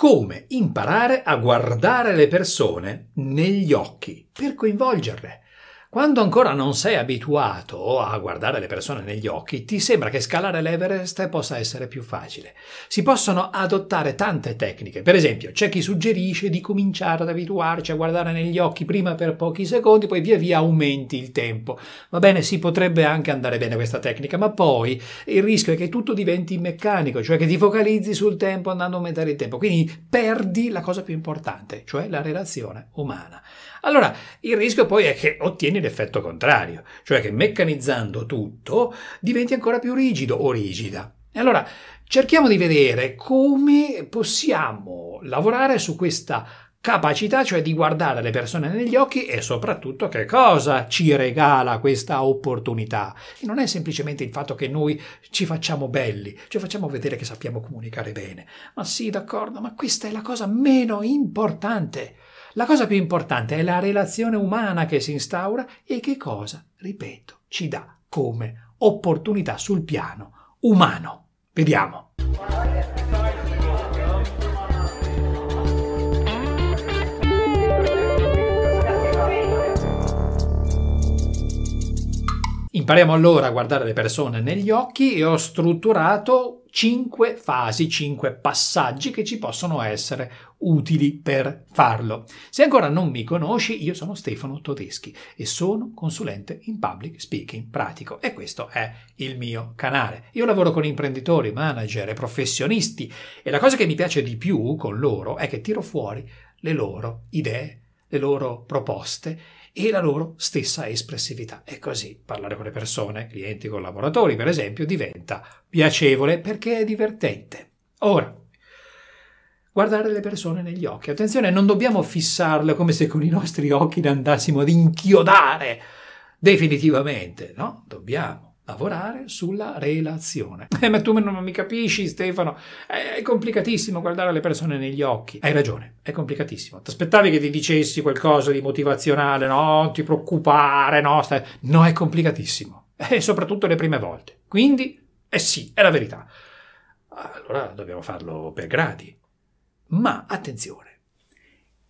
come imparare a guardare le persone negli occhi per coinvolgerle. Quando ancora non sei abituato a guardare le persone negli occhi, ti sembra che scalare l'Everest possa essere più facile. Si possono adottare tante tecniche. Per esempio, c'è chi suggerisce di cominciare ad abituarci a guardare negli occhi prima per pochi secondi, poi via via aumenti il tempo. Va bene, si potrebbe anche andare bene questa tecnica, ma poi il rischio è che tutto diventi meccanico, cioè che ti focalizzi sul tempo andando a aumentare il tempo. Quindi perdi la cosa più importante, cioè la relazione umana. Allora, il rischio poi è che ottieni l'effetto contrario, cioè che meccanizzando tutto diventi ancora più rigido o rigida. E allora cerchiamo di vedere come possiamo lavorare su questa capacità, cioè di guardare le persone negli occhi e soprattutto che cosa ci regala questa opportunità. E non è semplicemente il fatto che noi ci facciamo belli, ci facciamo vedere che sappiamo comunicare bene. Ma sì, d'accordo, ma questa è la cosa meno importante. La cosa più importante è la relazione umana che si instaura e che cosa, ripeto, ci dà come opportunità sul piano umano. Vediamo. Impariamo allora a guardare le persone negli occhi e ho strutturato cinque fasi, cinque passaggi che ci possono essere utili per farlo. Se ancora non mi conosci, io sono Stefano Todeschi e sono consulente in public speaking pratico e questo è il mio canale. Io lavoro con imprenditori, manager e professionisti e la cosa che mi piace di più con loro è che tiro fuori le loro idee, le loro proposte e la loro stessa espressività. E così parlare con le persone, clienti, collaboratori, per esempio, diventa piacevole perché è divertente. Ora, guardare le persone negli occhi. Attenzione, non dobbiamo fissarle come se con i nostri occhi le andassimo ad inchiodare definitivamente, no? Dobbiamo lavorare sulla relazione. Eh, ma tu non mi capisci, Stefano? È complicatissimo guardare le persone negli occhi. Hai ragione, è complicatissimo. Ti aspettavi che ti dicessi qualcosa di motivazionale? No, non ti preoccupare, no? Stai... No, è complicatissimo. E soprattutto le prime volte. Quindi, eh sì, è la verità. Allora dobbiamo farlo per gradi. Ma attenzione,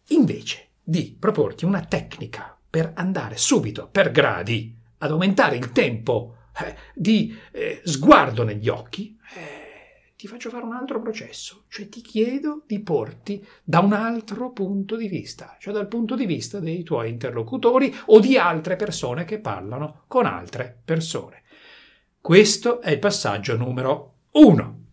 invece di proporti una tecnica per andare subito per gradi ad aumentare il tempo eh, di eh, sguardo negli occhi, eh, ti faccio fare un altro processo, cioè ti chiedo di porti da un altro punto di vista, cioè dal punto di vista dei tuoi interlocutori o di altre persone che parlano con altre persone. Questo è il passaggio numero uno.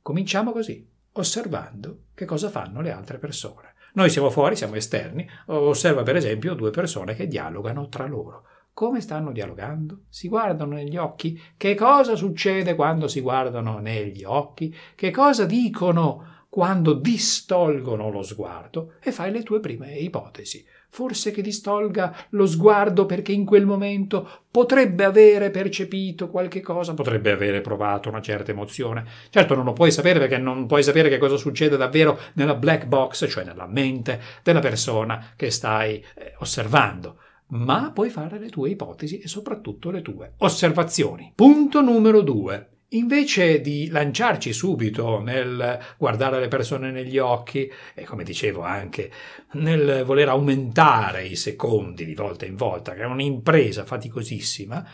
Cominciamo così, osservando che cosa fanno le altre persone. Noi siamo fuori, siamo esterni, osserva per esempio due persone che dialogano tra loro. Come stanno dialogando? Si guardano negli occhi? Che cosa succede quando si guardano negli occhi? Che cosa dicono quando distolgono lo sguardo? E fai le tue prime ipotesi. Forse che distolga lo sguardo perché in quel momento potrebbe avere percepito qualche cosa, potrebbe avere provato una certa emozione. Certo non lo puoi sapere perché non puoi sapere che cosa succede davvero nella black box, cioè nella mente della persona che stai eh, osservando ma puoi fare le tue ipotesi e soprattutto le tue osservazioni. Punto numero due. Invece di lanciarci subito nel guardare le persone negli occhi e come dicevo anche nel voler aumentare i secondi di volta in volta, che è un'impresa faticosissima,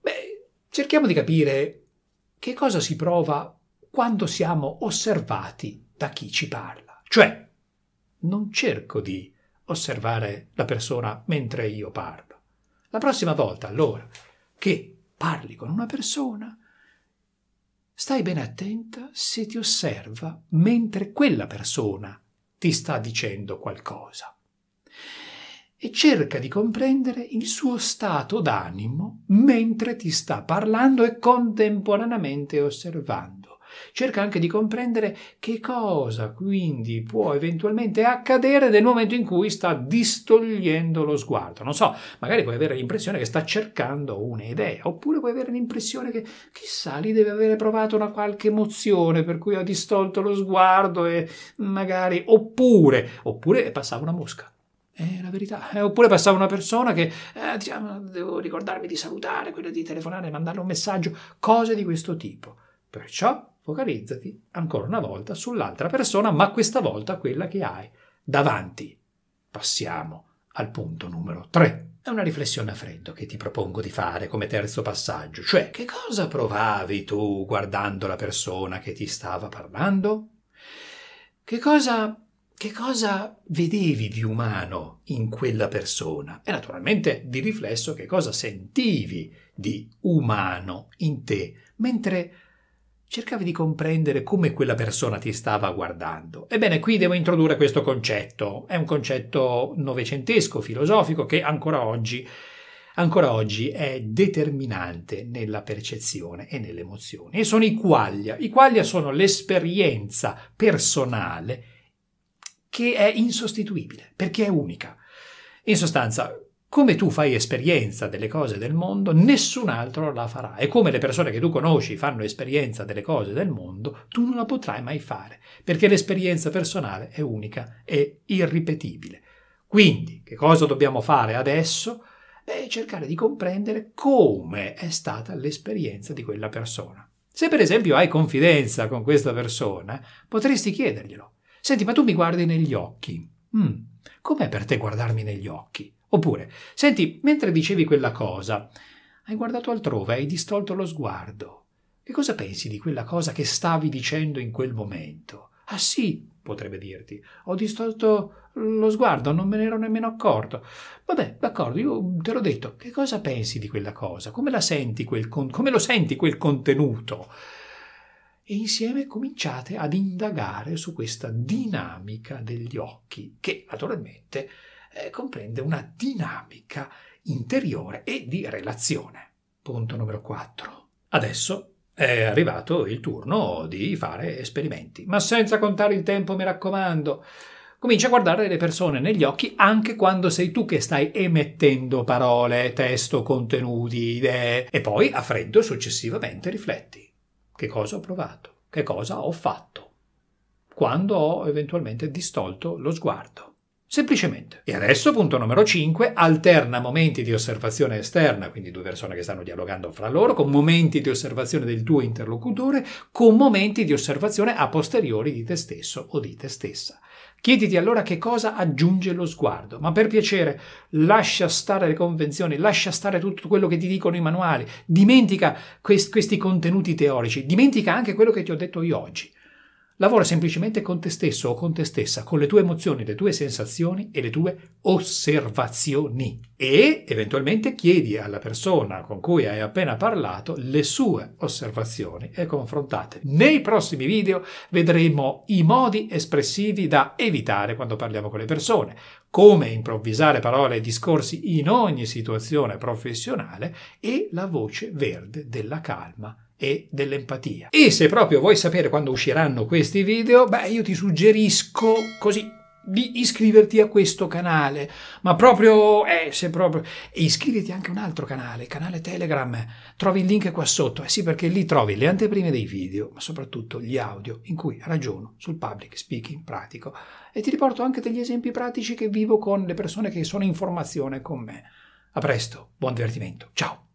beh, cerchiamo di capire che cosa si prova quando siamo osservati da chi ci parla. Cioè, non cerco di osservare la persona mentre io parlo. La prossima volta, allora, che parli con una persona, stai ben attenta se ti osserva mentre quella persona ti sta dicendo qualcosa. E cerca di comprendere il suo stato d'animo mentre ti sta parlando e contemporaneamente osservando cerca anche di comprendere che cosa quindi può eventualmente accadere nel momento in cui sta distogliendo lo sguardo. Non so, magari puoi avere l'impressione che sta cercando un'idea, oppure puoi avere l'impressione che chissà lì deve avere provato una qualche emozione per cui ha distolto lo sguardo e magari oppure oppure passava una mosca. È la verità. Eh, oppure passava una persona che eh, diciamo, devo ricordarmi di salutare, quello di telefonare, mandarle un messaggio, cose di questo tipo. Perciò focalizzati ancora una volta sull'altra persona, ma questa volta quella che hai davanti. Passiamo al punto numero 3. È una riflessione a freddo che ti propongo di fare come terzo passaggio, cioè che cosa provavi tu guardando la persona che ti stava parlando? Che cosa, che cosa vedevi di umano in quella persona? E naturalmente di riflesso che cosa sentivi di umano in te mentre cercavi di comprendere come quella persona ti stava guardando. Ebbene, qui devo introdurre questo concetto. È un concetto novecentesco, filosofico, che ancora oggi, ancora oggi è determinante nella percezione e nelle emozioni. E sono i quaglia. I quaglia sono l'esperienza personale che è insostituibile, perché è unica. In sostanza, come tu fai esperienza delle cose del mondo, nessun altro la farà. E come le persone che tu conosci fanno esperienza delle cose del mondo, tu non la potrai mai fare, perché l'esperienza personale è unica e irripetibile. Quindi, che cosa dobbiamo fare adesso? Beh, cercare di comprendere come è stata l'esperienza di quella persona. Se per esempio hai confidenza con questa persona, potresti chiederglielo. Senti, ma tu mi guardi negli occhi. Mm, com'è per te guardarmi negli occhi? Oppure, senti, mentre dicevi quella cosa, hai guardato altrove, hai distolto lo sguardo. Che cosa pensi di quella cosa che stavi dicendo in quel momento? Ah sì, potrebbe dirti, ho distolto lo sguardo, non me ne ero nemmeno accorto. Vabbè, d'accordo, io te l'ho detto, che cosa pensi di quella cosa? Come la senti quel con- come lo senti quel contenuto? E insieme cominciate ad indagare su questa dinamica degli occhi, che naturalmente eh, comprende una dinamica interiore e di relazione. Punto numero 4. Adesso è arrivato il turno di fare esperimenti, ma senza contare il tempo, mi raccomando. Comincia a guardare le persone negli occhi anche quando sei tu che stai emettendo parole, testo, contenuti, idee e poi a freddo successivamente rifletti. Che cosa ho provato? Che cosa ho fatto? Quando ho eventualmente distolto lo sguardo? Semplicemente. E adesso, punto numero 5, alterna momenti di osservazione esterna, quindi due persone che stanno dialogando fra loro, con momenti di osservazione del tuo interlocutore, con momenti di osservazione a posteriori di te stesso o di te stessa. Chiediti allora che cosa aggiunge lo sguardo, ma per piacere lascia stare le convenzioni, lascia stare tutto quello che ti dicono i manuali, dimentica quest- questi contenuti teorici, dimentica anche quello che ti ho detto io oggi. Lavora semplicemente con te stesso o con te stessa, con le tue emozioni, le tue sensazioni e le tue osservazioni. E eventualmente chiedi alla persona con cui hai appena parlato le sue osservazioni e confrontate. Nei prossimi video vedremo i modi espressivi da evitare quando parliamo con le persone, come improvvisare parole e discorsi in ogni situazione professionale e la voce verde della calma e dell'empatia. E se proprio vuoi sapere quando usciranno questi video, beh, io ti suggerisco così di iscriverti a questo canale, ma proprio, eh, se proprio, e iscriviti anche a un altro canale, canale Telegram, trovi il link qua sotto, eh sì perché lì trovi le anteprime dei video, ma soprattutto gli audio in cui ragiono sul public speaking pratico e ti riporto anche degli esempi pratici che vivo con le persone che sono in formazione con me. A presto, buon divertimento, ciao!